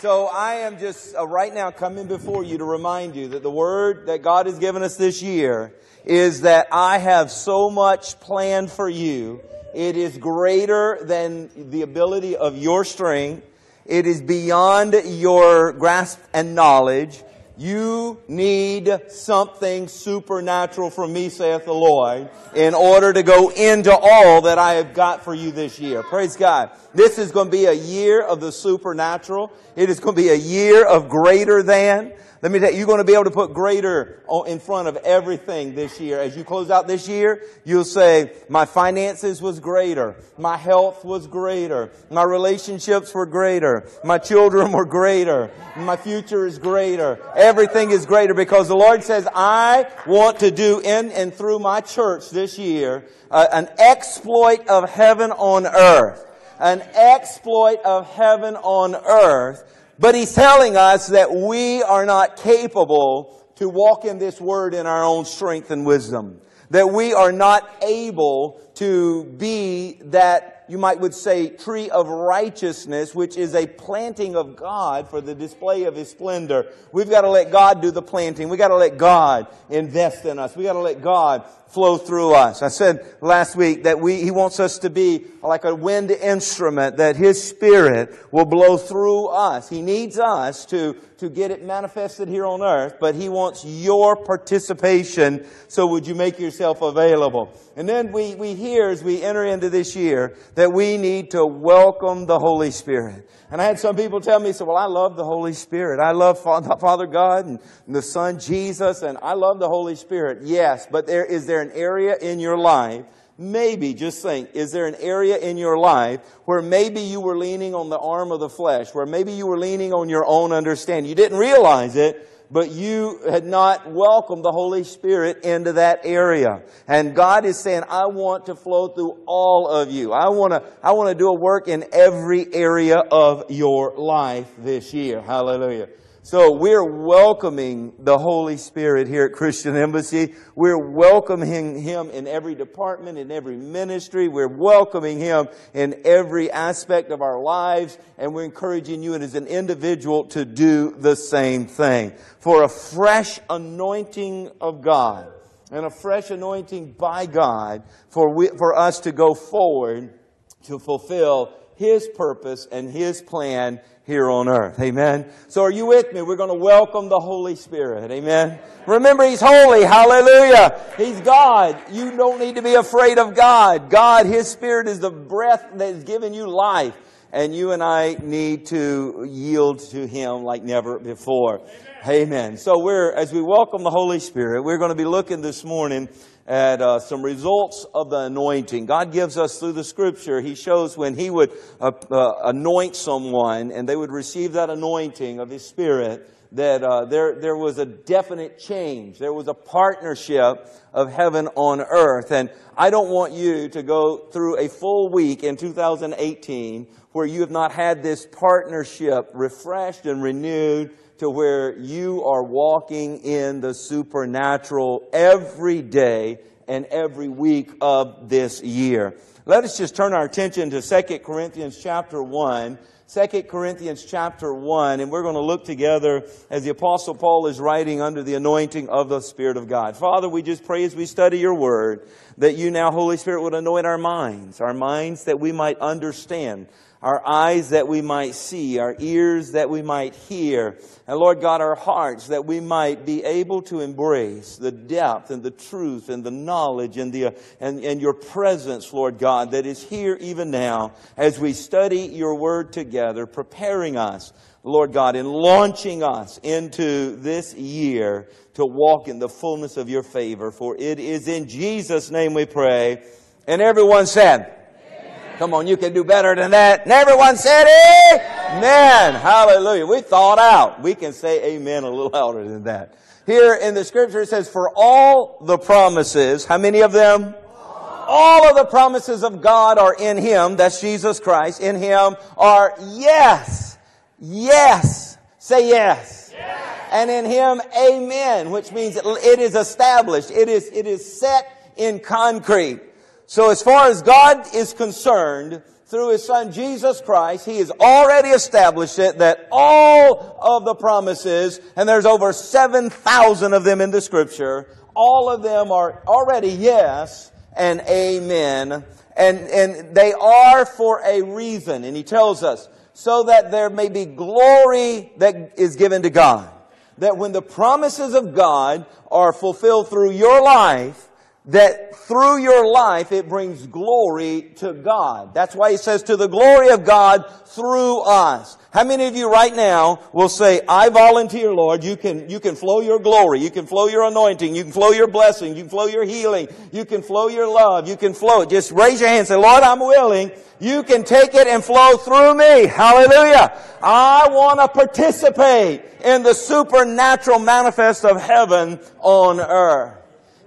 So I am just uh, right now coming before you to remind you that the word that God has given us this year is that I have so much planned for you. It is greater than the ability of your strength. It is beyond your grasp and knowledge. You need something supernatural from me, saith the Lord, in order to go into all that I have got for you this year. Praise God. This is going to be a year of the supernatural. It is going to be a year of greater than. Let me tell you, you're going to be able to put greater in front of everything this year. As you close out this year, you'll say, my finances was greater. My health was greater. My relationships were greater. My children were greater. My future is greater. Everything is greater because the Lord says, I want to do in and through my church this year uh, an exploit of heaven on earth. An exploit of heaven on earth but he's telling us that we are not capable to walk in this word in our own strength and wisdom. That we are not able to be that you might would say tree of righteousness, which is a planting of God for the display of His splendor. We've got to let God do the planting. We've got to let God invest in us. We've got to let God flow through us. I said last week that we, He wants us to be like a wind instrument, that His Spirit will blow through us. He needs us to, to get it manifested here on earth, but He wants your participation. So would you make yourself available? And then we, we hear as we enter into this year that we need to welcome the Holy Spirit. And I had some people tell me, so, well, I love the Holy Spirit. I love Father God and the Son Jesus, and I love the Holy Spirit. Yes, but there, is there an area in your life Maybe, just think, is there an area in your life where maybe you were leaning on the arm of the flesh, where maybe you were leaning on your own understanding? You didn't realize it, but you had not welcomed the Holy Spirit into that area. And God is saying, I want to flow through all of you. I want to, I want to do a work in every area of your life this year. Hallelujah. So we're welcoming the Holy Spirit here at Christian Embassy. We're welcoming Him in every department, in every ministry. We're welcoming Him in every aspect of our lives. And we're encouraging you and as an individual to do the same thing. For a fresh anointing of God and a fresh anointing by God for, we, for us to go forward to fulfill His purpose and His plan here on earth. Amen. So are you with me? We're going to welcome the Holy Spirit. Amen. Remember, He's holy. Hallelujah. He's God. You don't need to be afraid of God. God, His Spirit is the breath that is giving you life. And you and I need to yield to Him like never before. Amen. Amen. So we're, as we welcome the Holy Spirit, we're going to be looking this morning at uh, some results of the anointing. God gives us through the scripture, He shows when He would uh, uh, anoint someone and they would receive that anointing of His Spirit, that uh, there, there was a definite change. There was a partnership of heaven on earth. And I don't want you to go through a full week in 2018 where you have not had this partnership refreshed and renewed to where you are walking in the supernatural every day and every week of this year. Let us just turn our attention to 2 Corinthians chapter 1. 2 Corinthians chapter 1, and we're going to look together as the Apostle Paul is writing under the anointing of the Spirit of God. Father, we just pray as we study your word that you now, Holy Spirit, would anoint our minds, our minds that we might understand our eyes that we might see, our ears that we might hear, and Lord God, our hearts that we might be able to embrace the depth and the truth and the knowledge and, the, and, and your presence, Lord God, that is here even now as we study your word together, preparing us, Lord God, in launching us into this year to walk in the fullness of your favor. For it is in Jesus' name we pray. And everyone said, Come on, you can do better than that. And everyone said amen. Hallelujah. We thought out. We can say amen a little louder than that. Here in the scripture it says, for all the promises, how many of them? All of the promises of God are in Him. That's Jesus Christ. In Him are yes. Yes. Say yes. yes. And in Him, amen, which means it is established. It is, it is set in concrete. So as far as God is concerned, through His Son Jesus Christ, He has already established it that all of the promises, and there's over 7,000 of them in the Scripture, all of them are already yes and amen. And, and they are for a reason. And He tells us, so that there may be glory that is given to God. That when the promises of God are fulfilled through your life, that through your life it brings glory to God. That's why he says to the glory of God through us. How many of you right now will say, I volunteer, Lord, you can, you can flow your glory, you can flow your anointing, you can flow your blessing, you can flow your healing, you can flow your love, you can flow it. Just raise your hand and say, Lord, I'm willing. You can take it and flow through me. Hallelujah. I want to participate in the supernatural manifest of heaven on earth.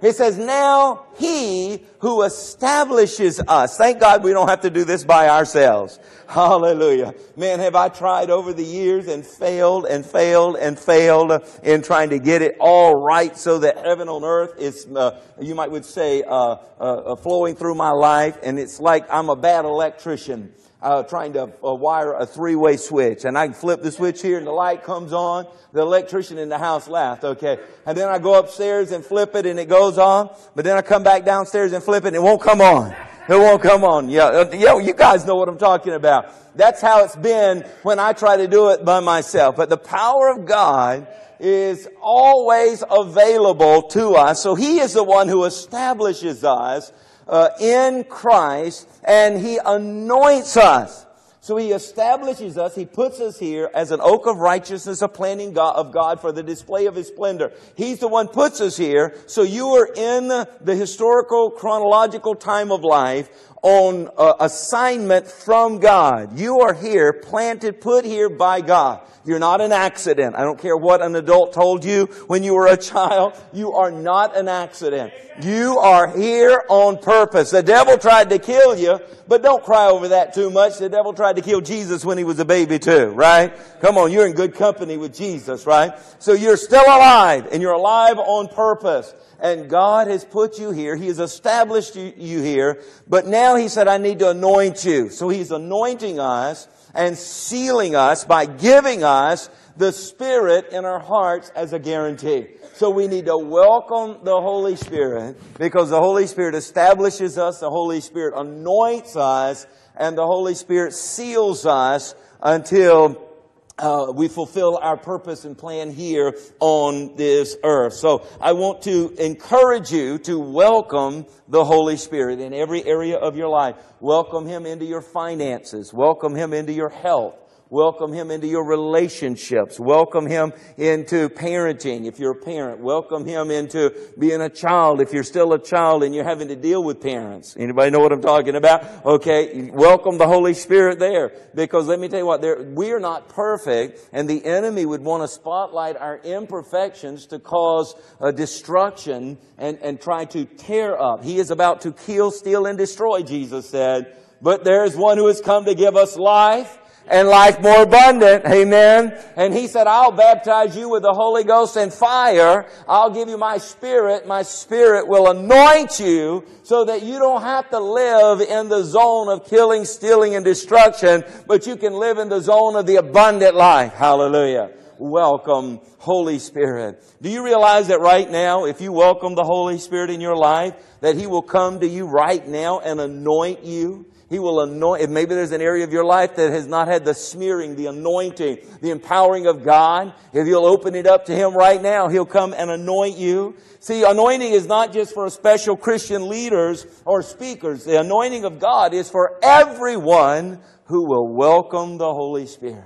He says, now he who establishes us. Thank God we don't have to do this by ourselves. Hallelujah. Man, have I tried over the years and failed and failed and failed in trying to get it all right so that heaven on earth is, uh, you might would say, uh, uh, uh flowing through my life. And it's like I'm a bad electrician uh, trying to uh, wire a three-way switch. And I flip the switch here and the light comes on. The electrician in the house laughed, okay. And then I go upstairs and flip it and it goes on. But then I come back downstairs and flip it and it won't come on. It won't come on. Yeah, uh, yeah, you guys know what I'm talking about. That's how it's been when I try to do it by myself. But the power of God is always available to us. So He is the one who establishes us uh, in Christ and He anoints us. So He establishes us, He puts us here as an oak of righteousness, a planting God, of God for the display of His splendor. He's the one puts us here, so you are in the historical, chronological time of life on uh, assignment from God. You are here, planted, put here by God. You're not an accident. I don't care what an adult told you when you were a child. You are not an accident. You are here on purpose. The devil tried to kill you, but don't cry over that too much. The devil tried to kill Jesus when he was a baby too, right? Come on, you're in good company with Jesus, right? So you're still alive, and you're alive on purpose and God has put you here. He has established you, here. But now He said, I need to anoint you. So He's anointing us and sealing us by giving us the Spirit in our hearts as a guarantee. So we need to welcome the Holy Spirit because the Holy Spirit establishes us, the Holy Spirit anoints us, and the Holy Spirit seals us until uh, we fulfill our purpose and plan here on this earth. So I want to encourage you to welcome the Holy Spirit in every area of your life. Welcome Him into your finances. Welcome Him into your health. Welcome him into your relationships. Welcome him into parenting if you're a parent. Welcome him into being a child if you're still a child and you're having to deal with parents. Anybody know what I'm talking about? Okay. Welcome the Holy Spirit there. Because let me tell you what, we're not perfect and the enemy would want to spotlight our imperfections to cause destruction and, and try to tear up. He is about to kill, steal, and destroy, Jesus said. But there is one who has come to give us life and life more abundant. Amen. And he said, I'll baptize you with the Holy Ghost and fire. I'll give you my spirit. My spirit will anoint you so that you don't have to live in the zone of killing, stealing, and destruction, but you can live in the zone of the abundant life. Hallelujah. Welcome, Holy Spirit. Do you realize that right now, if you welcome the Holy Spirit in your life, that He will come to you right now and anoint you? He will anoint, if maybe there's an area of your life that has not had the smearing, the anointing, the empowering of God, if you'll open it up to Him right now, He'll come and anoint you. See, anointing is not just for special Christian leaders or speakers. The anointing of God is for everyone who will welcome the Holy Spirit.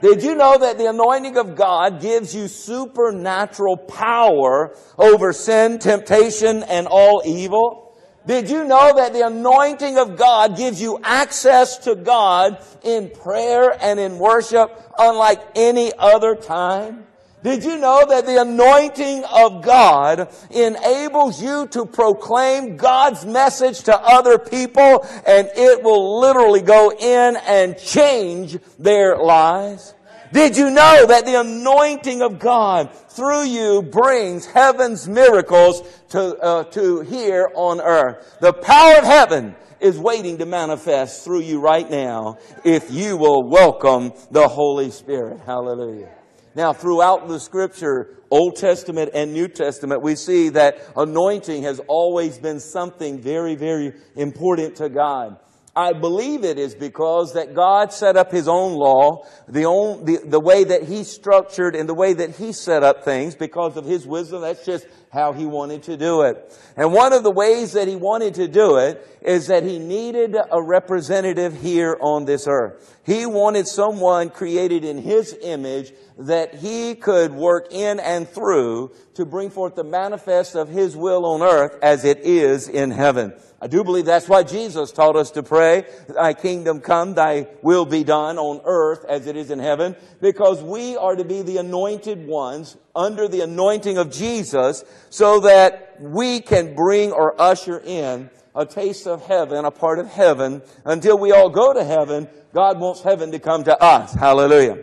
Did you know that the anointing of God gives you supernatural power over sin, temptation, and all evil? Did you know that the anointing of God gives you access to God in prayer and in worship unlike any other time? Did you know that the anointing of God enables you to proclaim God's message to other people and it will literally go in and change their lives? Did you know that the anointing of God through you brings heaven's miracles to, uh, to here on earth? The power of heaven is waiting to manifest through you right now if you will welcome the Holy Spirit. Hallelujah. Now, throughout the scripture, Old Testament and New Testament, we see that anointing has always been something very, very important to God. I believe it is because that God set up His own law, the, own, the, the way that He structured and the way that He set up things because of His wisdom. That's just how He wanted to do it. And one of the ways that He wanted to do it is that He needed a representative here on this earth. He wanted someone created in His image that He could work in and through to bring forth the manifest of His will on earth as it is in heaven. I do believe that's why Jesus taught us to pray, Thy kingdom come, Thy will be done on earth as it is in heaven, because we are to be the anointed ones under the anointing of Jesus so that we can bring or usher in a taste of heaven, a part of heaven. Until we all go to heaven, God wants heaven to come to us. Hallelujah.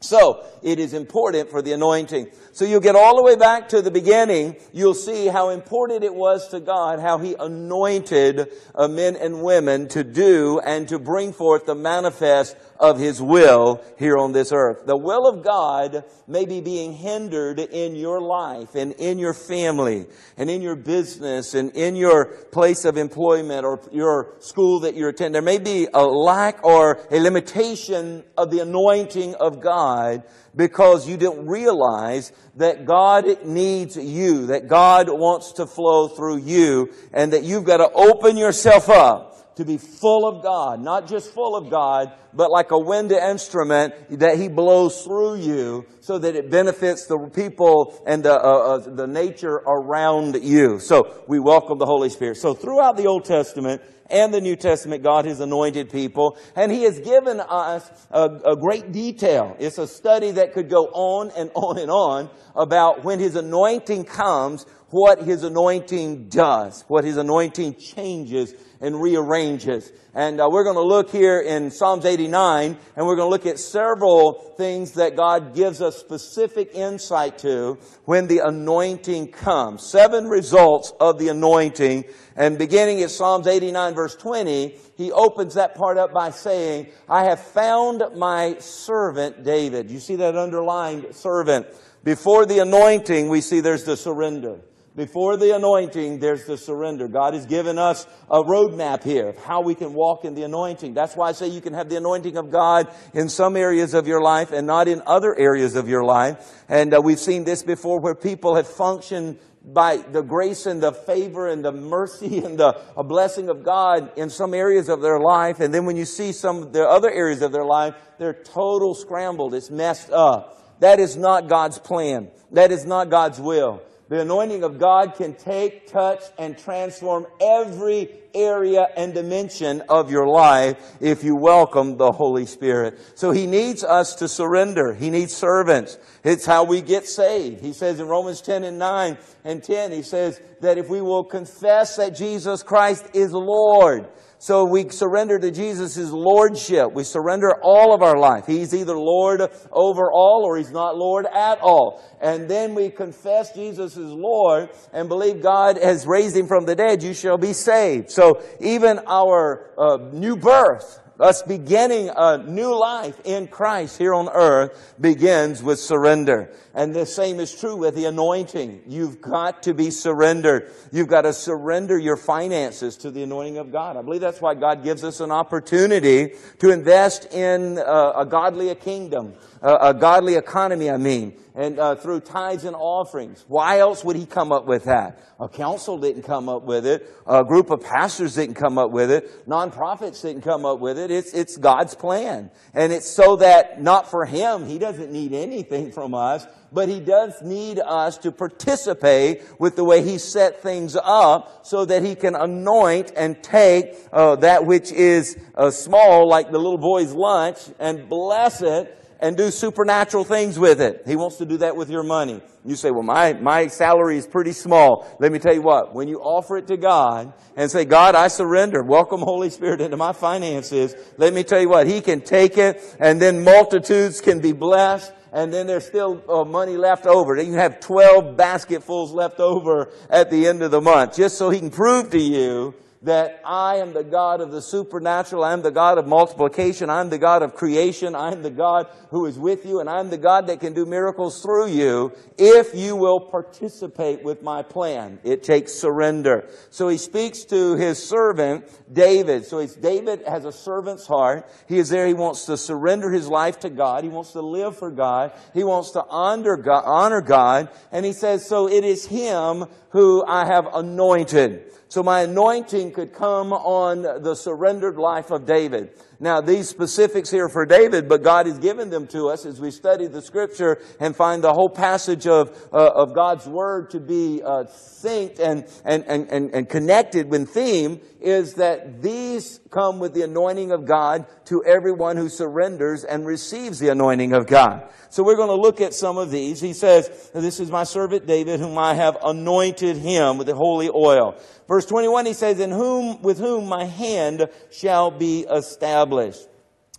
So, it is important for the anointing. So you'll get all the way back to the beginning, you'll see how important it was to God, how He anointed uh, men and women to do and to bring forth the manifest of His will here on this earth. The will of God may be being hindered in your life and in your family and in your business and in your place of employment or your school that you attend. There may be a lack or a limitation of the anointing of God because you didn't realize that God needs you, that God wants to flow through you, and that you've got to open yourself up to be full of God, not just full of God, but like a wind instrument that He blows through you so that it benefits the people and the, uh, uh, the nature around you. So we welcome the Holy Spirit. So throughout the Old Testament, and the New Testament, God has anointed people, and He has given us a, a, great detail. It's a study that could go on and on and on about when His anointing comes, what His anointing does, what His anointing changes and rearranges. And uh, we're going to look here in Psalms 89, and we're going to look at several things that God gives us specific insight to when the anointing comes. Seven results of the anointing. And beginning at Psalms 89 verse 20, he opens that part up by saying, I have found my servant David. You see that underlined servant. Before the anointing, we see there's the surrender. Before the anointing, there's the surrender. God has given us a roadmap here of how we can walk in the anointing. That's why I say you can have the anointing of God in some areas of your life and not in other areas of your life. And uh, we've seen this before where people have functioned by the grace and the favor and the mercy and the blessing of God in some areas of their life. And then when you see some of the other areas of their life, they're total scrambled. It's messed up. That is not God's plan. That is not God's will. The anointing of God can take, touch, and transform every area and dimension of your life if you welcome the Holy Spirit. So He needs us to surrender. He needs servants. It's how we get saved. He says in Romans 10 and 9 and 10, He says that if we will confess that Jesus Christ is Lord, so we surrender to Jesus' lordship. We surrender all of our life. He's either Lord over all or He's not Lord at all. And then we confess Jesus is Lord and believe God has raised Him from the dead. You shall be saved. So even our uh, new birth, us beginning a new life in Christ here on earth begins with surrender. And the same is true with the anointing. You've got to be surrendered. You've got to surrender your finances to the anointing of God. I believe that's why God gives us an opportunity to invest in a, uh, a godly kingdom, a, godly economy, I mean and uh, through tithes and offerings. Why else would he come up with that? A council didn't come up with it. A group of pastors didn't come up with it. Nonprofits didn't come up with it. It's, it's God's plan. And it's so that not for him, he doesn't need anything from us, but he does need us to participate with the way he set things up so that he can anoint and take uh, that which is uh, small, like the little boy's lunch, and bless it and do supernatural things with it. He wants to do that with your money. You say, well, my, my salary is pretty small. Let me tell you what, when you offer it to God and say, God, I surrender, welcome Holy Spirit into my finances, let me tell you what, He can take it and then multitudes can be blessed and then there's still uh, money left over. You have 12 basketfuls left over at the end of the month, just so he can prove to you that I am the God of the supernatural. I am the God of multiplication. I'm the God of creation. I'm the God who is with you, and I'm the God that can do miracles through you if you will participate with my plan. It takes surrender. So he speaks to his servant, David. So it's David has a servant's heart. He is there. He wants to surrender his life to God. He wants to live for God. He wants to honor God, honor God. And he says, so it is him who I have anointed. So my anointing could come on the surrendered life of David. Now, these specifics here for David, but God has given them to us as we study the scripture and find the whole passage of, uh, of God's word to be uh, synced and, and, and, and connected with theme is that these come with the anointing of God to everyone who surrenders and receives the anointing of God. So we're going to look at some of these. He says, This is my servant David, whom I have anointed him with the holy oil. Verse 21, he says, In whom, with whom my hand shall be established.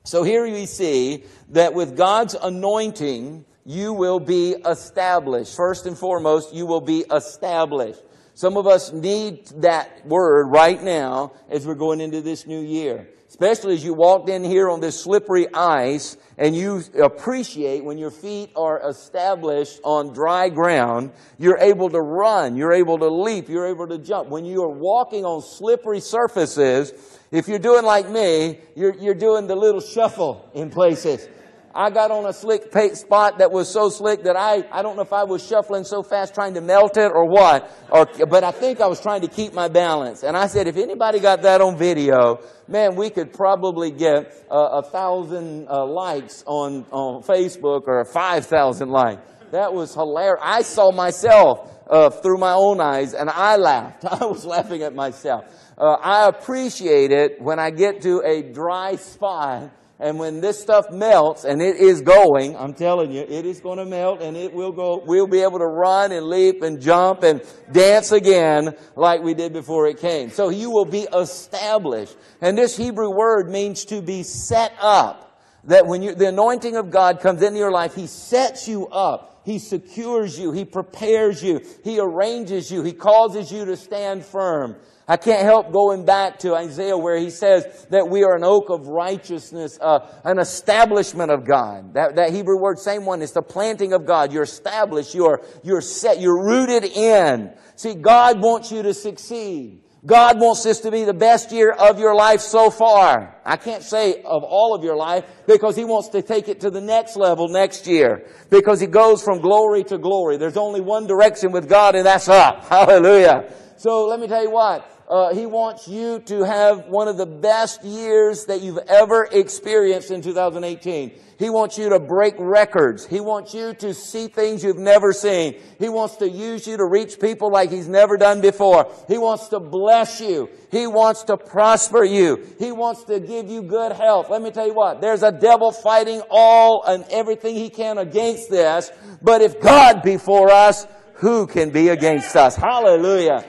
So here we see that with God's anointing, you will be established. First and foremost, you will be established. Some of us need that word right now as we're going into this new year. Especially as you walked in here on this slippery ice and you appreciate when your feet are established on dry ground, you're able to run, you're able to leap, you're able to jump. When you are walking on slippery surfaces, if you're doing like me, you're, you're doing the little shuffle in places. I got on a slick spot that was so slick that I, I don't know if I was shuffling so fast trying to melt it or what, or, but I think I was trying to keep my balance. And I said, if anybody got that on video, man, we could probably get uh, a thousand uh, likes on, on Facebook or five thousand likes. That was hilarious. I saw myself uh, through my own eyes and I laughed. I was laughing at myself. Uh, I appreciate it when I get to a dry spot and when this stuff melts, and it is going, I'm telling you, it is going to melt and it will go, we'll be able to run and leap and jump and dance again like we did before it came. So you will be established. And this Hebrew word means to be set up. That when you, the anointing of God comes into your life, He sets you up. He secures you. He prepares you. He arranges you. He causes you to stand firm. I can't help going back to Isaiah where he says that we are an oak of righteousness, uh, an establishment of God. That, that Hebrew word, same one, is the planting of God. You're established, you're, you're set, you're rooted in. See, God wants you to succeed. God wants this to be the best year of your life so far. I can't say of all of your life because He wants to take it to the next level next year. Because He goes from glory to glory. There's only one direction with God and that's up. Hallelujah. So let me tell you what. Uh, he wants you to have one of the best years that you've ever experienced in 2018. He wants you to break records. He wants you to see things you've never seen. He wants to use you to reach people like He's never done before. He wants to bless you. He wants to prosper you. He wants to give you good health. Let me tell you what, there's a devil fighting all and everything he can against this. But if God be for us, who can be against us? Hallelujah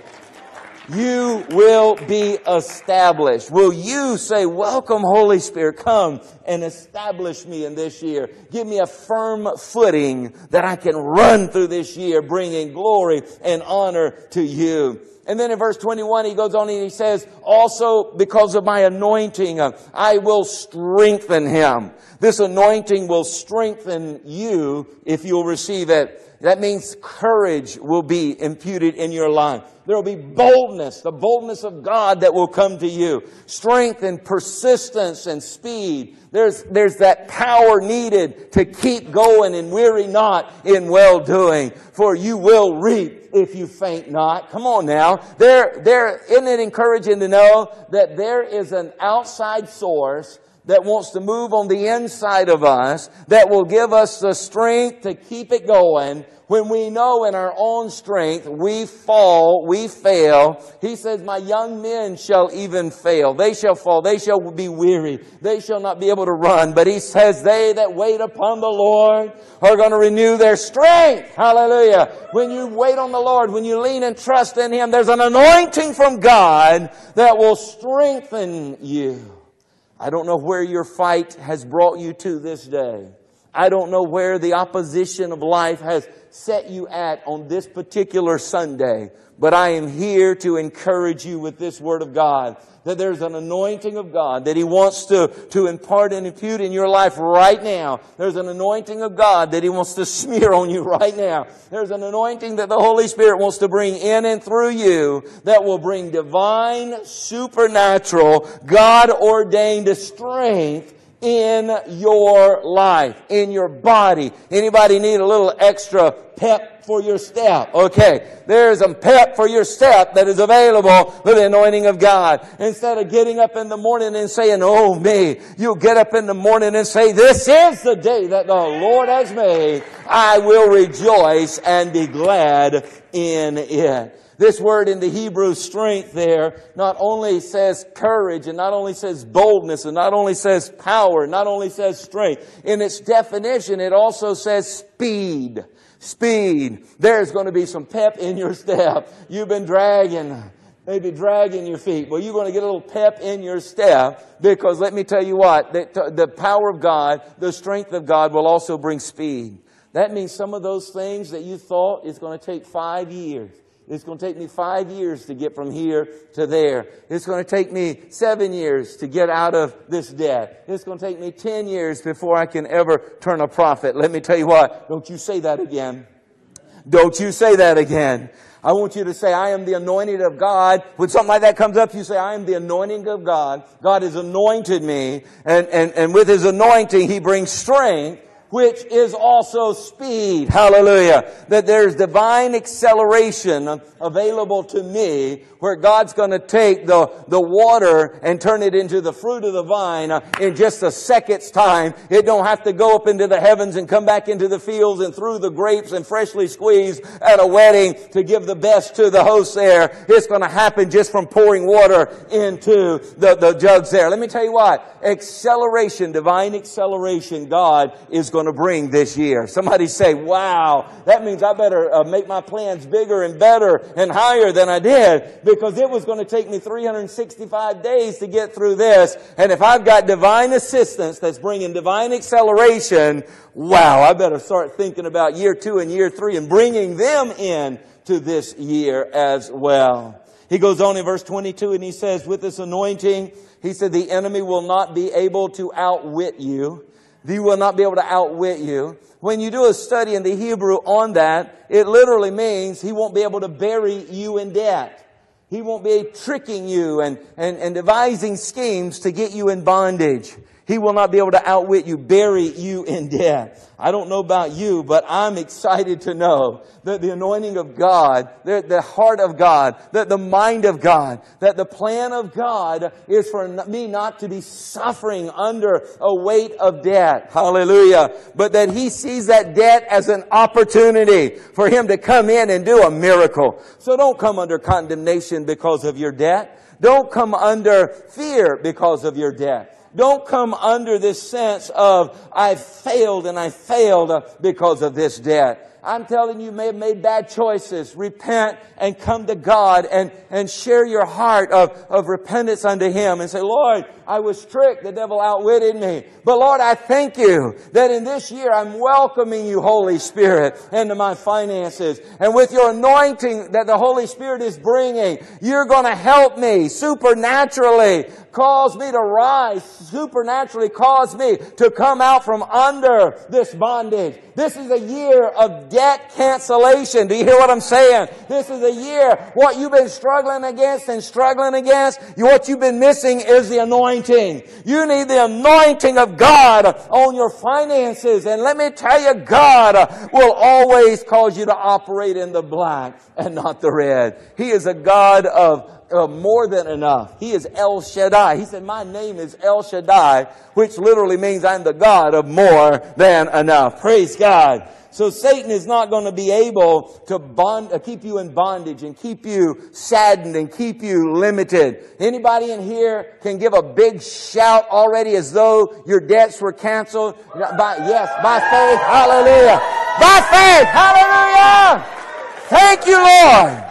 you will be established. Will you say, welcome Holy Spirit, come and establish me in this year. Give me a firm footing that I can run through this year bringing glory and honor to you. And then in verse 21, he goes on and he says, also because of my anointing, I will strengthen him. This anointing will strengthen you if you'll receive it. That means courage will be imputed in your life. There will be boldness, the boldness of God that will come to you. Strength and persistence and speed. There's, there's that power needed to keep going and weary not in well doing. For you will reap if you faint not. Come on now. There, there, isn't it encouraging to know that there is an outside source that wants to move on the inside of us, that will give us the strength to keep it going, when we know in our own strength we fall, we fail, he says, My young men shall even fail. They shall fall. They shall be weary. They shall not be able to run. But he says, They that wait upon the Lord are going to renew their strength. Hallelujah. When you wait on the Lord, when you lean and trust in him, there's an anointing from God that will strengthen you. I don't know where your fight has brought you to this day. I don't know where the opposition of life has set you at on this particular Sunday, but I am here to encourage you with this word of God that there's an anointing of God that He wants to, to impart and impute in your life right now. There's an anointing of God that He wants to smear on you right now. There's an anointing that the Holy Spirit wants to bring in and through you that will bring divine, supernatural, God ordained strength in your life, in your body. Anybody need a little extra pep for your step? Okay. There's a pep for your step that is available with the anointing of God. Instead of getting up in the morning and saying, Oh me, you get up in the morning and say, This is the day that the Lord has made. I will rejoice and be glad in it. This word in the Hebrew strength there not only says courage and not only says boldness and not only says power, not only says strength. In its definition, it also says speed. Speed. There's going to be some pep in your step. You've been dragging, maybe dragging your feet. Well, you're going to get a little pep in your step because let me tell you what, the, the power of God, the strength of God will also bring speed. That means some of those things that you thought is going to take five years it's going to take me five years to get from here to there. It's going to take me seven years to get out of this debt. It's going to take me ten years before I can ever turn a profit. Let me tell you what, don't you say that again. Don't you say that again. I want you to say, I am the anointed of God. When something like that comes up, you say, I am the anointing of God. God has anointed me. And, and, and with His anointing, He brings strength which is also speed. Hallelujah. That there's divine acceleration available to me where God's going to take the, the water and turn it into the fruit of the vine in just a second's time. It don't have to go up into the heavens and come back into the fields and through the grapes and freshly squeezed at a wedding to give the best to the host there. It's going to happen just from pouring water into the, the jugs there. Let me tell you what. Acceleration, divine acceleration, God is going going to bring this year. Somebody say, wow, that means I better uh, make my plans bigger and better and higher than I did because it was going to take me 365 days to get through this. And if I've got divine assistance that's bringing divine acceleration, wow, I better start thinking about year two and year three and bringing them in to this year as well. He goes on in verse 22 and he says, with this anointing, he said, the enemy will not be able to outwit you. He will not be able to outwit you. When you do a study in the Hebrew on that, it literally means he won't be able to bury you in debt. He won't be tricking you and, and, and devising schemes to get you in bondage. He will not be able to outwit you, bury you in death. I don't know about you, but I'm excited to know that the anointing of God, the, the heart of God, that the mind of God, that the plan of God is for me not to be suffering under a weight of debt. Hallelujah. But that He sees that debt as an opportunity for Him to come in and do a miracle. So don't come under condemnation because of your debt. Don't come under fear because of your debt. Don't come under this sense of, I failed and I failed because of this debt. I'm telling you, you may have made bad choices. Repent and come to God and, and share your heart of, of repentance unto Him and say, Lord, I was tricked. The devil outwitted me. But Lord, I thank you that in this year I'm welcoming you, Holy Spirit, into my finances. And with your anointing that the Holy Spirit is bringing, you're going to help me supernaturally cause me to rise, supernaturally cause me to come out from under this bondage. This is a year of debt cancellation. Do you hear what I'm saying? This is a year, what you've been struggling against and struggling against, what you've been missing is the anointing. You need the anointing of God on your finances. And let me tell you, God will always cause you to operate in the black and not the red. He is a God of uh, more than enough. He is El Shaddai. He said, my name is El Shaddai, which literally means I'm the God of more than enough. Praise God. So Satan is not going to be able to bond, uh, keep you in bondage and keep you saddened and keep you limited. Anybody in here can give a big shout already as though your debts were canceled? By, yes, by faith. Hallelujah. By faith. Hallelujah. Thank you, Lord.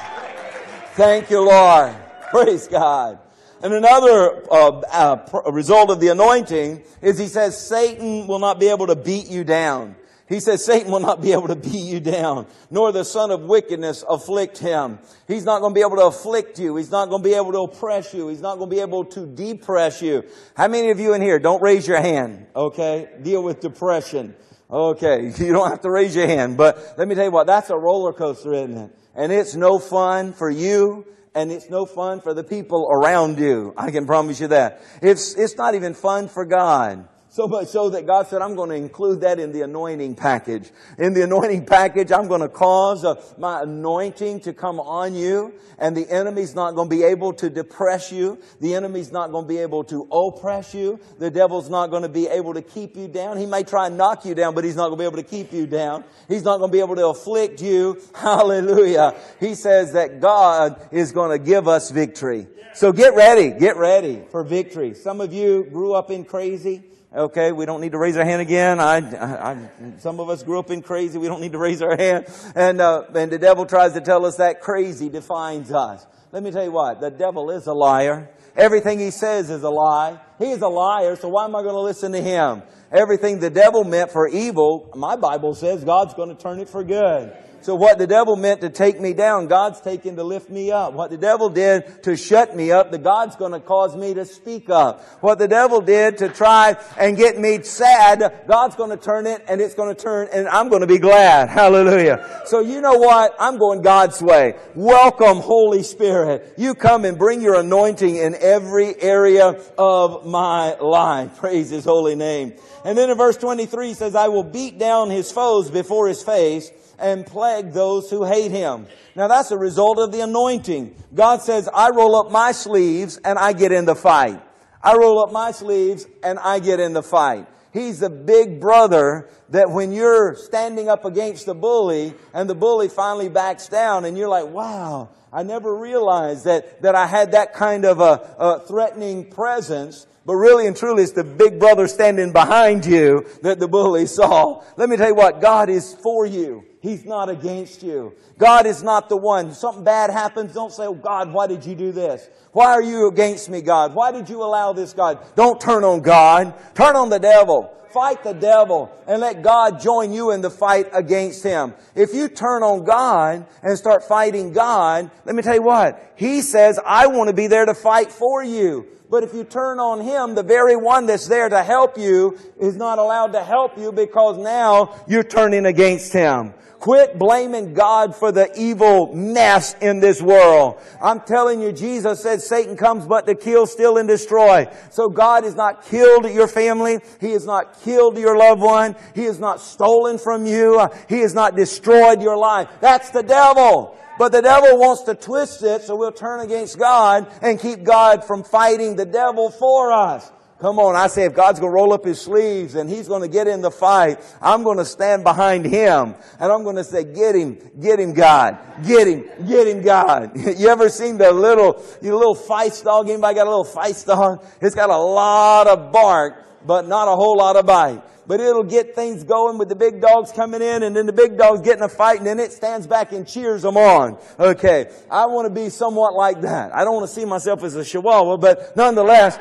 Thank you, Lord. Praise God. And another uh, uh, result of the anointing is he says Satan will not be able to beat you down. He says Satan will not be able to beat you down, nor the son of wickedness afflict him. He's not going to be able to afflict you. He's not going to be able to oppress you. He's not going to be able to depress you. How many of you in here don't raise your hand? Okay. Deal with depression. Okay. You don't have to raise your hand, but let me tell you what, that's a roller coaster, isn't it? And it's no fun for you and it's no fun for the people around you. I can promise you that. It's, it's not even fun for God. So much so that God said, I'm going to include that in the anointing package. In the anointing package, I'm going to cause uh, my anointing to come on you, and the enemy's not going to be able to depress you. The enemy's not going to be able to oppress you. The devil's not going to be able to keep you down. He may try and knock you down, but he's not going to be able to keep you down. He's not going to be able to afflict you. Hallelujah. He says that God is going to give us victory. So get ready. Get ready for victory. Some of you grew up in crazy. Okay, we don't need to raise our hand again. I, I, I, some of us grew up in crazy. We don't need to raise our hand. And, uh, and the devil tries to tell us that crazy defines us. Let me tell you what, the devil is a liar. Everything he says is a lie. He is a liar, so why am I going to listen to him? Everything the devil meant for evil, my Bible says God's going to turn it for good. So what the devil meant to take me down, God's taking to lift me up. What the devil did to shut me up, the God's going to cause me to speak up. What the devil did to try and get me sad, God's going to turn it and it's going to turn and I'm going to be glad. Hallelujah. So you know what? I'm going God's way. Welcome, Holy Spirit. You come and bring your anointing in every area of my life. Praise His holy name. And then in verse 23 he says, I will beat down his foes before his face and plague those who hate him. Now that's a result of the anointing. God says, I roll up my sleeves and I get in the fight. I roll up my sleeves and I get in the fight. He's the big brother that when you're standing up against the bully and the bully finally backs down and you're like, wow, I never realized that, that I had that kind of a, a threatening presence. But really and truly, it's the big brother standing behind you that the bully saw. Let me tell you what, God is for you. He's not against you. God is not the one. Something bad happens, don't say, oh God, why did you do this? Why are you against me, God? Why did you allow this, God? Don't turn on God. Turn on the devil. Fight the devil and let God join you in the fight against him. If you turn on God and start fighting God, let me tell you what. He says, I want to be there to fight for you. But if you turn on Him, the very one that's there to help you is not allowed to help you because now you're turning against Him. Quit blaming God for the evil mess in this world. I'm telling you, Jesus said Satan comes but to kill, steal, and destroy. So God has not killed your family. He has not killed your loved one. He has not stolen from you. He has not destroyed your life. That's the devil. But the devil wants to twist it so we'll turn against God and keep God from fighting the devil for us. Come on, I say if God's going to roll up his sleeves and he's going to get in the fight, I'm going to stand behind him and I'm going to say, get him, get him God, get him, get him God. you ever seen the little, your little feist dog? Anybody got a little feist dog? It's got a lot of bark, but not a whole lot of bite but it'll get things going with the big dogs coming in and then the big dogs getting a fight and then it stands back and cheers them on. Okay. I want to be somewhat like that. I don't want to see myself as a chihuahua, but nonetheless,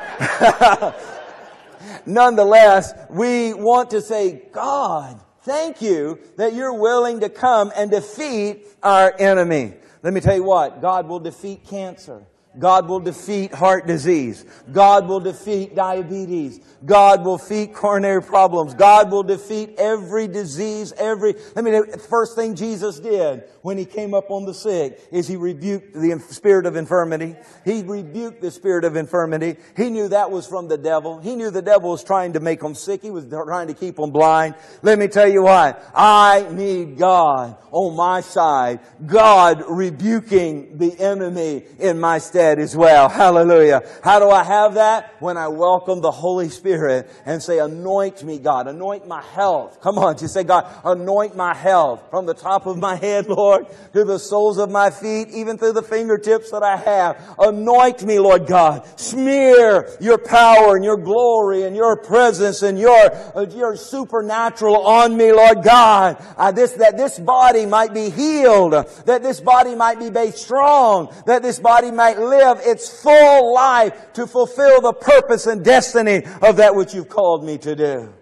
nonetheless, we want to say, God, thank you that you're willing to come and defeat our enemy. Let me tell you what, God will defeat cancer. God will defeat heart disease. God will defeat diabetes. God will defeat coronary problems. God will defeat every disease, every, let me the first thing Jesus did when he came up on the sick is he rebuked the spirit of infirmity. He rebuked the spirit of infirmity. He knew that was from the devil. He knew the devil was trying to make him sick. He was trying to keep him blind. Let me tell you why. I need God on my side. God rebuking the enemy in my stead as well. Hallelujah. How do I have that? When I welcome the Holy Spirit and say, anoint me, God. Anoint my health. Come on, just say, God, anoint my health from the top of my head, Lord, to the soles of my feet, even through the fingertips that I have. Anoint me, Lord God. Smear your power and your glory and your presence and your, your supernatural on me, Lord God. Uh, this, that this body might be healed, that this body might be made strong, that this body might live live its full life to fulfill the purpose and destiny of that which you've called me to do.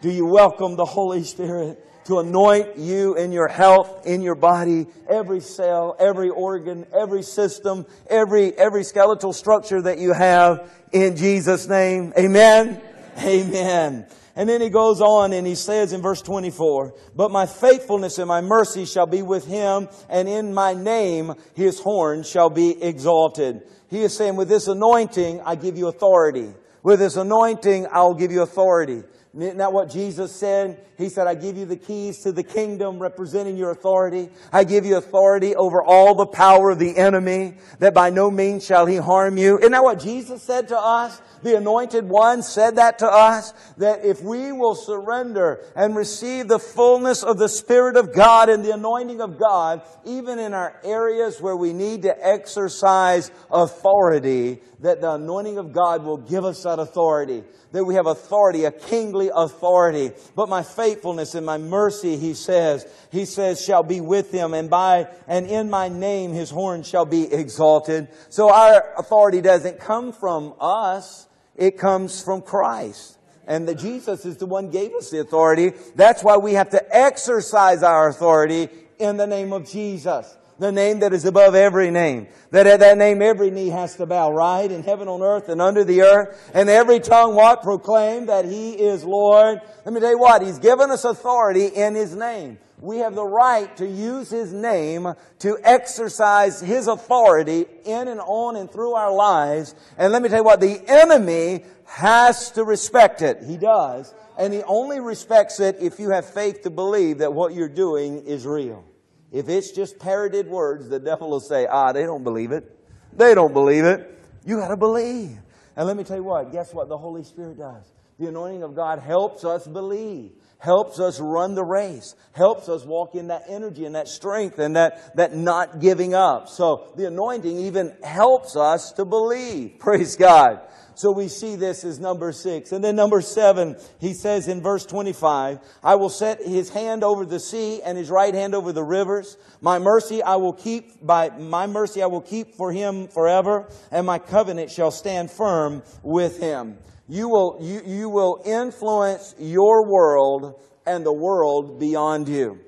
Do you welcome the Holy Spirit to anoint you in your health, in your body, every cell, every organ, every system, every, every skeletal structure that you have in Jesus' name? Amen. Amen. And then he goes on and he says in verse 24, But my faithfulness and my mercy shall be with him, and in my name his horn shall be exalted. He is saying, with this anointing, I give you authority. With this anointing, I'll give you authority. Isn't that what Jesus said? He said, I give you the keys to the kingdom representing your authority. I give you authority over all the power of the enemy, that by no means shall he harm you. Isn't that what Jesus said to us? The anointed one said that to us, that if we will surrender and receive the fullness of the Spirit of God and the anointing of God, even in our areas where we need to exercise authority, that the anointing of God will give us that authority. That we have authority, a kingly authority. But my faithfulness and my mercy, he says, he says, shall be with him, and by and in my name his horn shall be exalted. So our authority doesn't come from us. It comes from Christ. And that Jesus is the one gave us the authority. That's why we have to exercise our authority in the name of Jesus. The name that is above every name. That at that name every knee has to bow, right? In heaven, on earth, and under the earth. And every tongue what? Proclaim that He is Lord. Let me tell you what. He's given us authority in His name we have the right to use His name to exercise His authority in and on and through our lives. And let me tell you what, the enemy has to respect it. He does. And he only respects it if you have faith to believe that what you're doing is real. If it's just parroted words, the devil will say, ah, they don't believe it. They don't believe it. You gotta believe. And let me tell you what, guess what the Holy Spirit does? The anointing of God helps us believe helps us run the race, helps us walk in that energy and that strength and that, that not giving up. So the anointing even helps us to believe. Praise God. So we see this as number six. And then number seven, he says in verse 25, I will set his hand over the sea and his right hand over the rivers. My mercy I will keep by, my mercy I will keep for him forever and my covenant shall stand firm with him you will, you, you will influence your world and the world beyond you.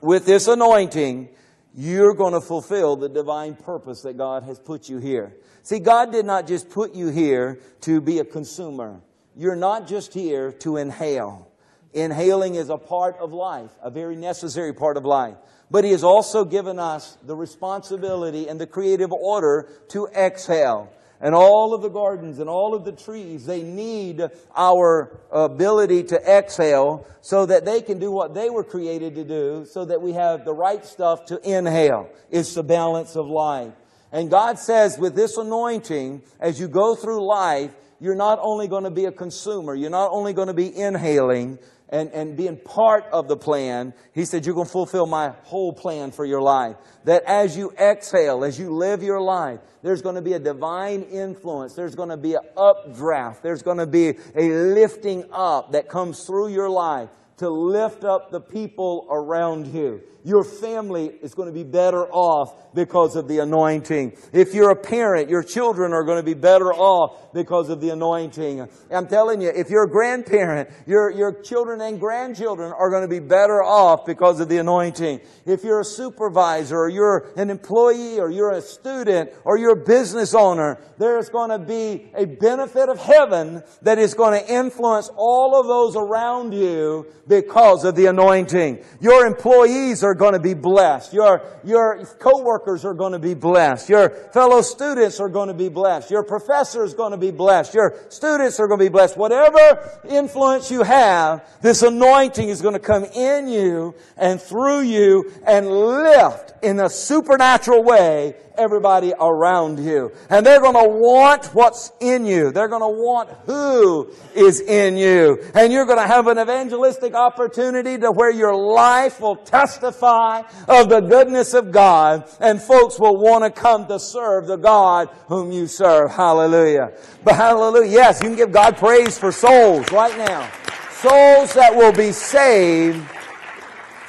With this anointing, you're going to fulfill the divine purpose that God has put you here. See, God did not just put you here to be a consumer. You're not just here to inhale. Inhaling is a part of life, a very necessary part of life. But He has also given us the responsibility and the creative order to exhale and all of the gardens and all of the trees, they need our ability to exhale so that they can do what they were created to do, so that we have the right stuff to inhale. It's the balance of life. And God says with this anointing, as you go through life, you're not only going to be a consumer, you're not only going to be inhaling, and, and being part of the plan, he said, You're going to fulfill my whole plan for your life. That as you exhale, as you live your life, there's going to be a divine influence. There's going to be an updraft. There's going to be a lifting up that comes through your life to lift up the people around you. Your family is going to be better off because of the anointing. If you're a parent, your children are going to be better off because of the anointing. I'm telling you, if you're a grandparent, your, your children and grandchildren are going to be better off because of the anointing. If you're a supervisor or you're an employee or you're a student or you're a business owner, there's going to be a benefit of heaven that is going to influence all of those around you because of the anointing. Your employees are going to be blessed. Your, your coworkers are going to be blessed. Your fellow students are going to be blessed. Your professor is going to be blessed. Your students are going to be blessed. Whatever influence you have, this anointing is going to come in you and through you and lift in a supernatural way everybody around you. And they're going to want what's in you. They're going to want who is in you. And you're going to have an evangelistic opportunity to where your life will testify of the goodness of God and folks will want to come to serve the God whom you serve. Hallelujah. But hallelujah. Yes, you can give God praise for souls right now. Souls that will be saved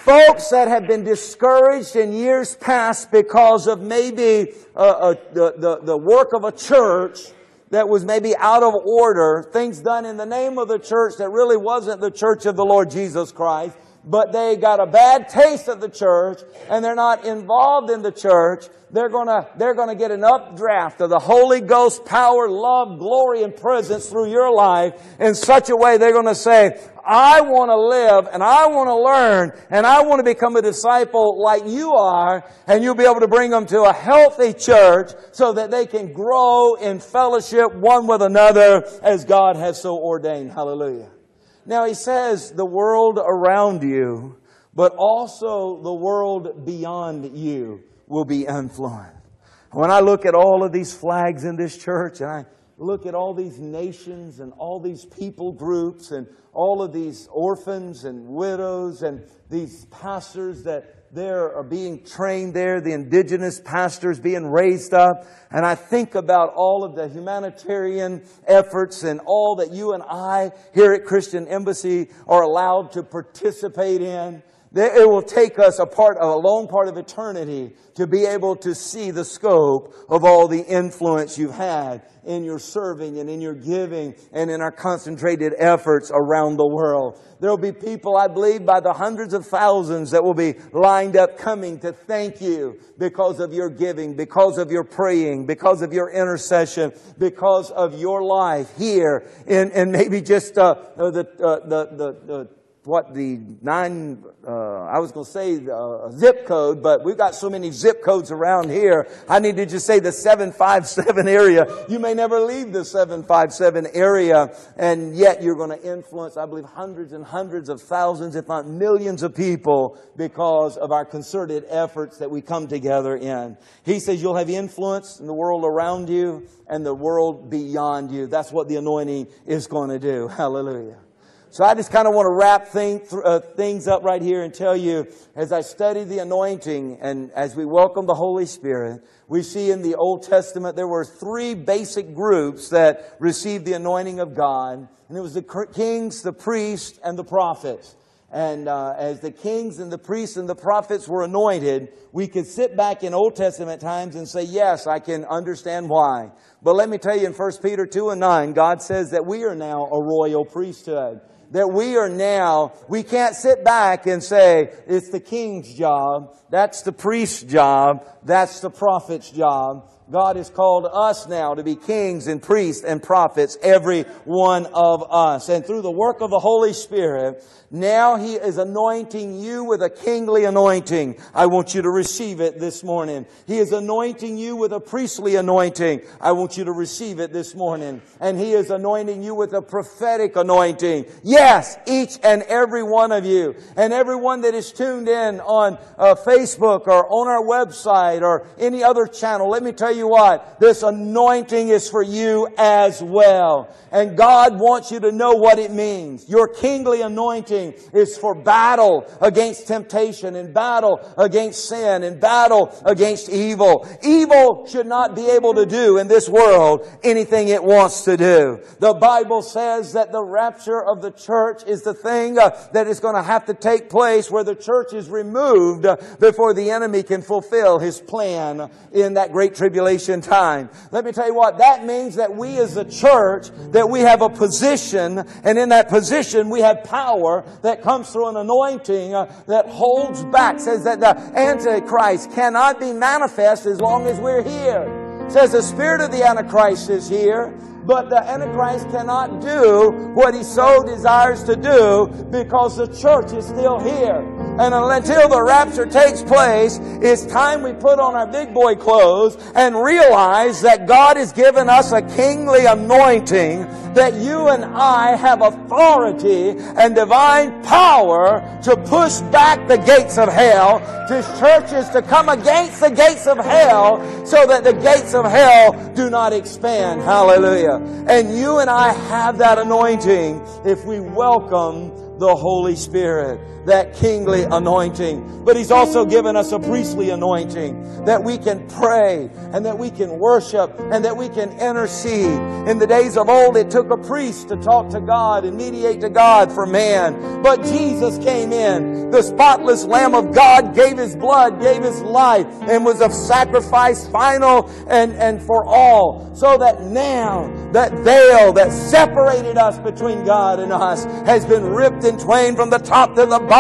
folks that have been discouraged in years past because of maybe uh, uh, the, the, the work of a church that was maybe out of order, things done in the name of the church that really wasn't the church of the Lord Jesus Christ, but they got a bad taste of the church and they're not involved in the church, they're gonna, they're gonna get an updraft of the Holy Ghost power, love, glory, and presence through your life in such a way they're gonna say, I want to live and I want to learn and I want to become a disciple like you are and you'll be able to bring them to a healthy church so that they can grow in fellowship one with another as God has so ordained. Hallelujah. Now he says the world around you, but also the world beyond you will be influenced. When I look at all of these flags in this church and I look at all these nations and all these people groups and all of these orphans and widows and these pastors that there are being trained there, the indigenous pastors being raised up. And I think about all of the humanitarian efforts and all that you and I here at Christian Embassy are allowed to participate in. It will take us a part, of a long part of eternity to be able to see the scope of all the influence you've had in your serving and in your giving and in our concentrated efforts around the world. There will be people, I believe, by the hundreds of thousands that will be lined up coming to thank you because of your giving, because of your praying, because of your intercession, because of your life here in, and maybe just uh the, uh, the, the, the what the nine, uh, I was going to say uh, zip code, but we've got so many zip codes around here. I need to just say the 757 area. You may never leave the 757 area, and yet you're going to influence, I believe, hundreds and hundreds of thousands, if not millions of people because of our concerted efforts that we come together in. He says you'll have influence in the world around you and the world beyond you. That's what the anointing is going to do. Hallelujah. So I just kind of want to wrap thing, uh, things up right here and tell you, as I study the anointing and as we welcome the Holy Spirit, we see in the Old Testament there were three basic groups that received the anointing of God, and it was the kings, the priests, and the prophets. And uh, as the kings and the priests and the prophets were anointed, we could sit back in Old Testament times and say, yes, I can understand why. But let me tell you in 1 Peter 2 and 9, God says that we are now a royal priesthood that we are now, we can't sit back and say, it's the king's job, that's the priest's job, that's the prophet's job. God has called us now to be kings and priests and prophets, every one of us. And through the work of the Holy Spirit, now He is anointing you with a kingly anointing. I want you to receive it this morning. He is anointing you with a priestly anointing. I want you to receive it this morning. And He is anointing you with a prophetic anointing. Yes, each and every one of you. And everyone that is tuned in on uh, Facebook or on our website or any other channel, let me tell you what, this anointing is for you as well. And God wants you to know what it means. Your kingly anointing is for battle against temptation and battle against sin and battle against evil. Evil should not be able to do in this world anything it wants to do. The Bible says that the rapture of the church is the thing uh, that is going to have to take place where the church is removed before the enemy can fulfill his plan in that great tribulation time. Let me tell you what, that means that we as a church, that we have a position, and in that position we have power that comes through an anointing uh, that holds back, says that the Antichrist cannot be manifest as long as we're here. says the spirit of the Antichrist is here, but the Antichrist cannot do what he so desires to do because the church is still here. And until the rapture takes place, it's time we put on our big boy clothes and realize that God has given us a kingly anointing that you and I have authority and divine power to push back the gates of hell, to churches to come against the gates of hell so that the gates of hell do not expand. Hallelujah. And you and I have that anointing if we welcome the Holy Spirit. That kingly anointing. But He's also given us a priestly anointing that we can pray and that we can worship and that we can intercede. In the days of old, it took a priest to talk to God and mediate to God for man. But Jesus came in. The spotless Lamb of God gave His blood, gave His life, and was a sacrifice final and, and for all. So that now that veil that separated us between God and us has been ripped in twain from the top to the bottom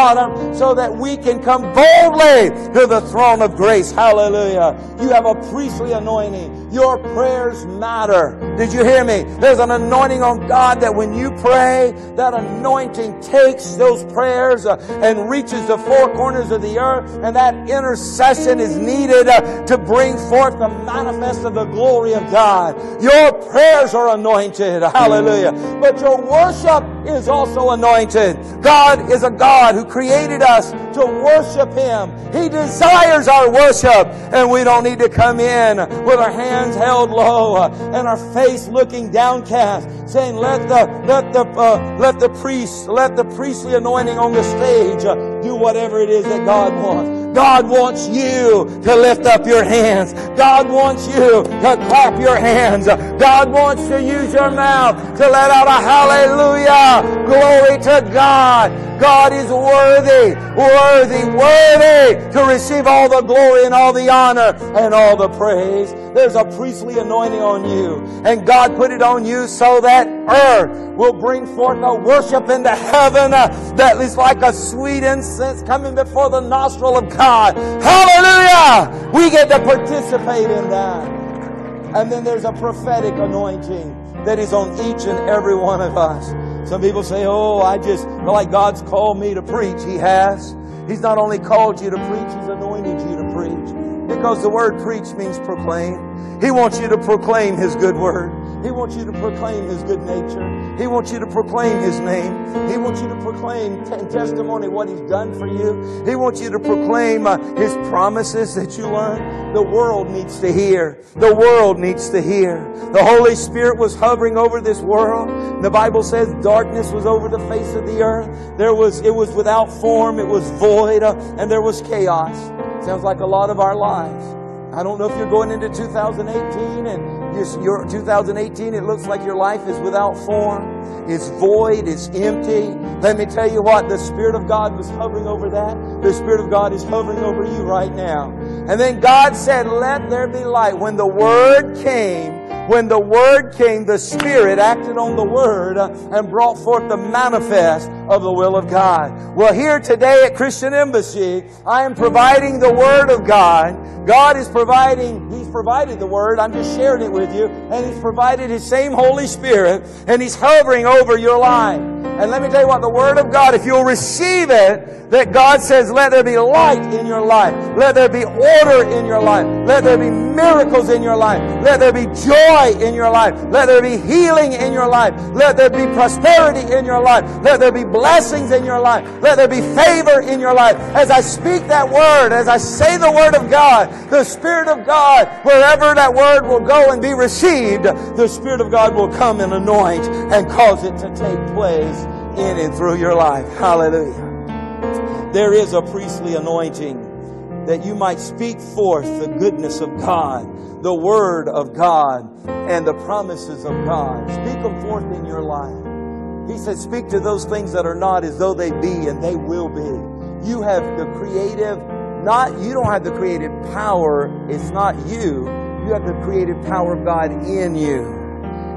so that we can come boldly to the throne of grace. Hallelujah. You have a priestly anointing. Your prayers matter. Did you hear me? There's an anointing on God that when you pray, that anointing takes those prayers uh, and reaches the four corners of the earth and that intercession is needed uh, to bring forth the manifest of the glory of God. Your prayers are anointed. Hallelujah. But your worship is also anointed. God is a God who created us to worship Him. He desires our worship and we don't need to come in with our hands held low uh, and our face looking downcast saying, let the, let the, uh, let the priest, let the priestly anointing on the stage uh, do whatever it is that God wants. God wants you to lift up your hands. God wants you to clap your hands. God wants to use your mouth to let out a hallelujah. Glory to God. God is worthy, worthy, worthy worthy to receive all the glory and all the honor and all the praise. There's a priestly anointing on you. And God put it on you so that earth will bring forth a worship into heaven that is like a sweet incense coming before the nostril of God. Hallelujah! We get to participate in that. And then there's a prophetic anointing that is on each and every one of us. Some people say, Oh, I just feel like God's called me to preach. He has. He's not only called you to preach, He's anointed you to preach. Because the word preach means proclaim. He wants you to proclaim His good word. He wants you to proclaim His good nature. He wants you to proclaim His name. He wants you to proclaim t- testimony what He's done for you. He wants you to proclaim uh, His promises that you learned. The world needs to hear. The world needs to hear. The Holy Spirit was hovering over this world. The Bible says darkness was over the face of the earth. There was, it was without form. It was void uh, and there was chaos. Sounds like a lot of our lives. I don't know if you're going into 2018 and your 2018, it looks like your life is without form. It's void. It's empty. Let me tell you what, the Spirit of God was hovering over that. The Spirit of God is hovering over you right now. And then God said, let there be light. When the Word came, when the Word came, the Spirit acted on the Word uh, and brought forth the manifest of the will of God. Well, here today at Christian Embassy, I am providing the Word of God. God is providing, He's provided the Word. I'm just sharing it with you. And He's provided His same Holy Spirit. And He's hovering over your life. And let me tell you what, the Word of God, if you'll receive it, that God says, let there be light in your life. Let there be order in your life. Let there be miracles in your life. Let there be joy in your life. Let there be healing in your life. Let there be prosperity in your life. Let there be blessings in your life. Let there be favor in your life. As I speak that word, as I say the word of God, the Spirit of God, wherever that word will go and be received, the Spirit of God will come and anoint and cause it to take place in and through your life. Hallelujah. There is a priestly anointing that you might speak forth the goodness of God, the word of God, and the promises of God. Speak them forth in your life. He said, speak to those things that are not as though they be, and they will be. You have the creative, not, you don't have the creative power. It's not you. You have the creative power of God in you.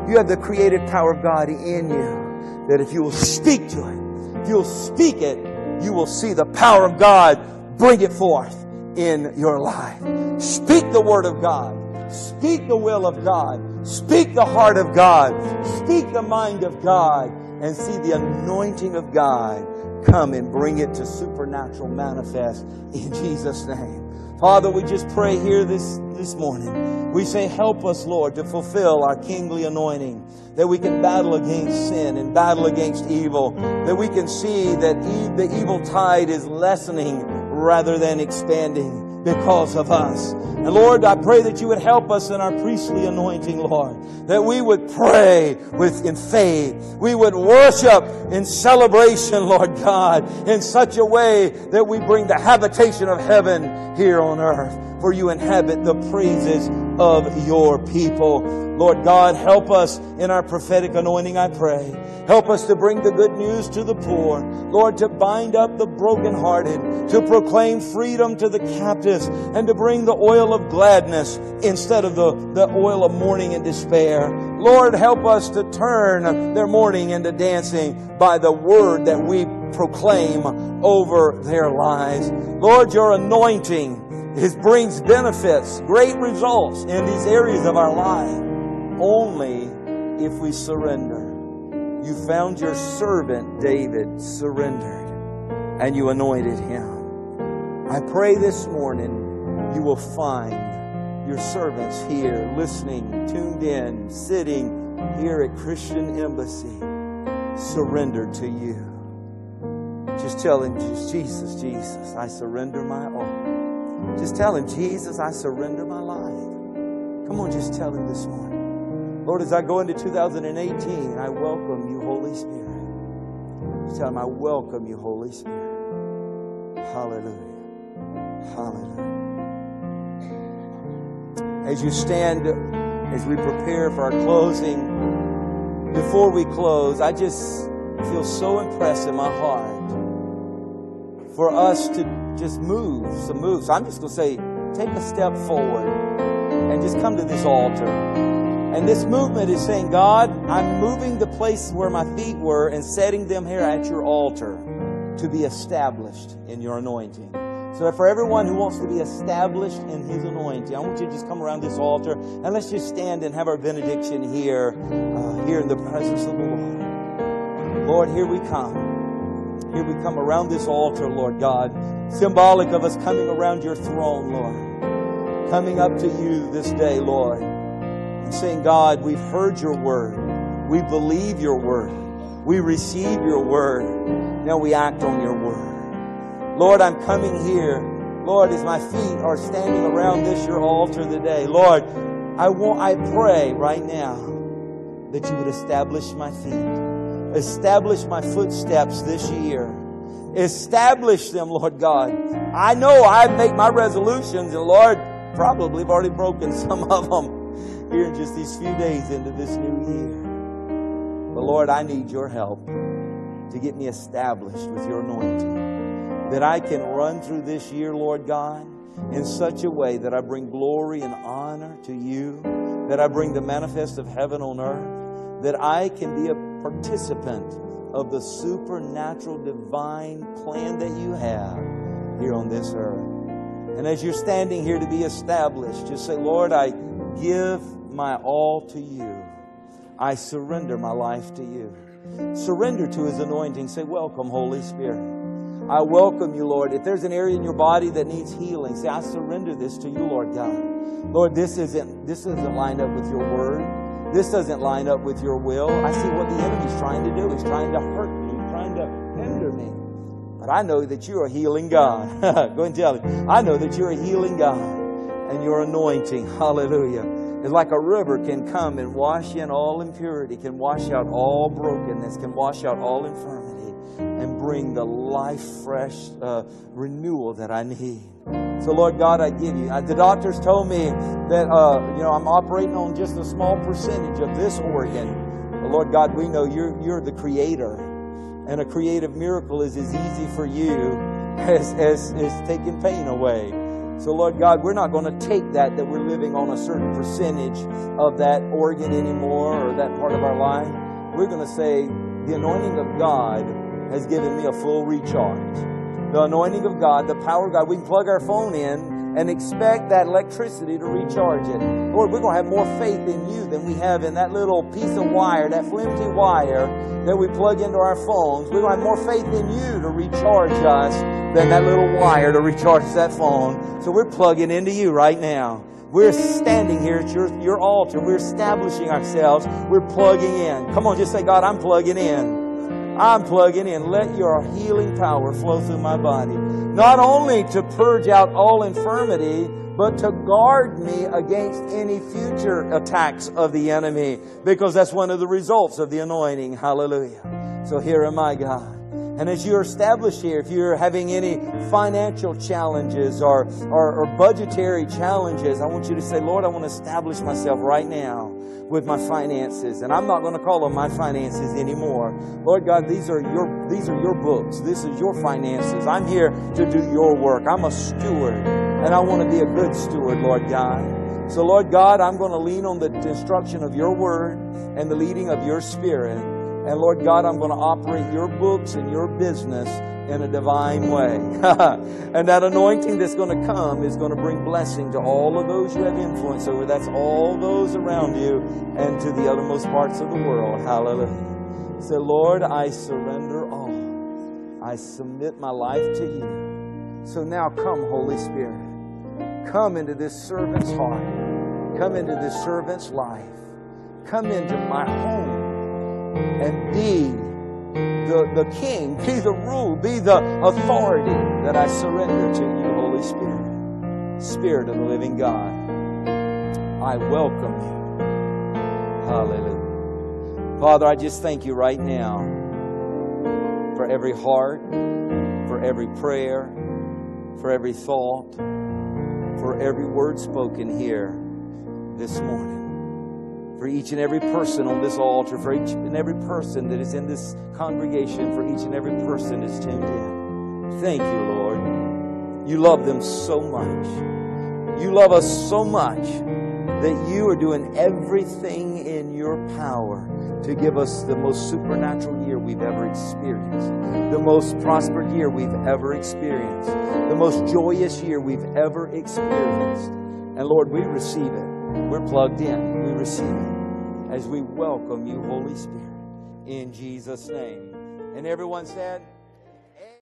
You have the creative power of God in you. That if you will speak to it, if you'll speak it, you will see the power of God bring it forth in your life. Speak the word of God. Speak the will of God. Speak the heart of God. Speak the mind of God and see the anointing of God come and bring it to supernatural manifest in Jesus' name. Father, we just pray here this, this morning. We say, help us, Lord, to fulfill our kingly anointing, that we can battle against sin and battle against evil, that we can see that e- the evil tide is lessening rather than expanding because of us. And Lord, I pray that you would help us in our priestly anointing, Lord. That we would pray with in faith. We would worship in celebration, Lord God, in such a way that we bring the habitation of heaven here on earth. For you inhabit the praises of your people. Lord God, help us in our prophetic anointing, I pray. Help us to bring the good news to the poor. Lord, to bind up the brokenhearted, to proclaim freedom to the captives, and to bring the oil of gladness instead of the, the oil of mourning and despair. Lord, help us to turn their mourning into dancing by the word that we proclaim over their lives. Lord, your anointing it brings benefits, great results in these areas of our life only if we surrender. You found your servant David surrendered and you anointed him. I pray this morning you will find your servants here listening, tuned in, sitting here at Christian Embassy, surrendered to you. Just tell him, Jesus, Jesus, I surrender my all. Just tell him, Jesus, I surrender my life. Come on, just tell him this morning. Lord, as I go into 2018, I welcome you, Holy Spirit. Just tell him, I welcome you, Holy Spirit. Hallelujah. Hallelujah. As you stand, as we prepare for our closing, before we close, I just feel so impressed in my heart for us to just move some moves. I'm just going to say, take a step forward and just come to this altar. And this movement is saying, God, I'm moving the place where my feet were and setting them here at your altar to be established in your anointing. So for everyone who wants to be established in his anointing, I want you to just come around this altar and let's just stand and have our benediction here, uh, here in the presence of the Lord. Lord, here we come. Here we come around this altar, Lord God, symbolic of us coming around your throne, Lord. Coming up to you this day, Lord, and saying, God, we've heard your word. We believe your word. We receive your word. Now we act on your word. Lord, I'm coming here. Lord, as my feet are standing around this your altar today, Lord, I want, I pray right now that you would establish my feet. Establish my footsteps this year. Establish them, Lord God. I know I make my resolutions, and Lord, probably have already broken some of them here in just these few days into this new year. But Lord, I need your help to get me established with your anointing. That I can run through this year, Lord God, in such a way that I bring glory and honor to you, that I bring the manifest of heaven on earth, that I can be a participant of the supernatural divine plan that you have here on this earth. And as you're standing here to be established, just say, Lord, I give my all to you. I surrender my life to you. Surrender to his anointing. Say, Welcome, Holy Spirit. I welcome you, Lord. If there's an area in your body that needs healing, say, I surrender this to you, Lord God. Lord, this isn't this isn't lined up with your word. This doesn't line up with your will. I see what the enemy's trying to do. He's trying to hurt me, trying to hinder me. But I know that you're a healing God. Go and tell him. I know that you're a healing God and your anointing. Hallelujah. It's like a river can come and wash in all impurity, can wash out all brokenness, can wash out all infirmity, and bring the life fresh uh, renewal that I need. So, Lord God, I give you. the doctors told me that, uh, you know, I'm operating on just a small percentage of this organ. But Lord God, we know you're, you're the creator. And a creative miracle is as easy for you as, as, as taking pain away. So, Lord God, we're not going to take that, that we're living on a certain percentage of that organ anymore or that part of our life. We're going to say, the anointing of God has given me a full recharge the anointing of God, the power of God. We can plug our phone in and expect that electricity to recharge it. Lord, we're going to have more faith in you than we have in that little piece of wire, that flimsy wire that we plug into our phones. We're going to have more faith in you to recharge us than that little wire to recharge that phone. So we're plugging into you right now. We're standing here at your, your altar. We're establishing ourselves. We're plugging in. Come on, just say, God, I'm plugging in. I'm plugging in. Let your healing power flow through my body. Not only to purge out all infirmity, but to guard me against any future attacks of the enemy, because that's one of the results of the anointing. Hallelujah. So here am I, God. And as you're established here, if you're having any financial challenges or, or, or, budgetary challenges, I want you to say, Lord, I want to establish myself right now with my finances. And I'm not going to call them my finances anymore. Lord God, these are your, these are your books. This is your finances. I'm here to do your work. I'm a steward and I want to be a good steward, Lord God. So Lord God, I'm going to lean on the instruction of your word and the leading of your spirit. And Lord God, I'm going to operate your books and your business in a divine way. and that anointing that's going to come is going to bring blessing to all of those you have influence over. That's all those around you and to the uttermost parts of the world. Hallelujah. Say, Lord, I surrender all. I submit my life to you. So now come, Holy Spirit. Come into this servant's heart. Come into this servant's life. Come into my home and be the, the king, be the rule, be the authority that I surrender to you, Holy Spirit. Spirit of the living God, I welcome you. Hallelujah. Father, I just thank you right now for every heart, for every prayer, for every thought, for every word spoken here this morning for each and every person on this altar, for each and every person that is in this congregation, for each and every person that's tuned in. Thank you, Lord. You love them so much. You love us so much that you are doing everything in your power to give us the most supernatural year we've ever experienced, the most prospered year we've ever experienced, the most joyous year we've ever experienced. And Lord, we receive it. We're plugged in. We receive it as we welcome you, Holy Spirit, in Jesus' name. And everyone said,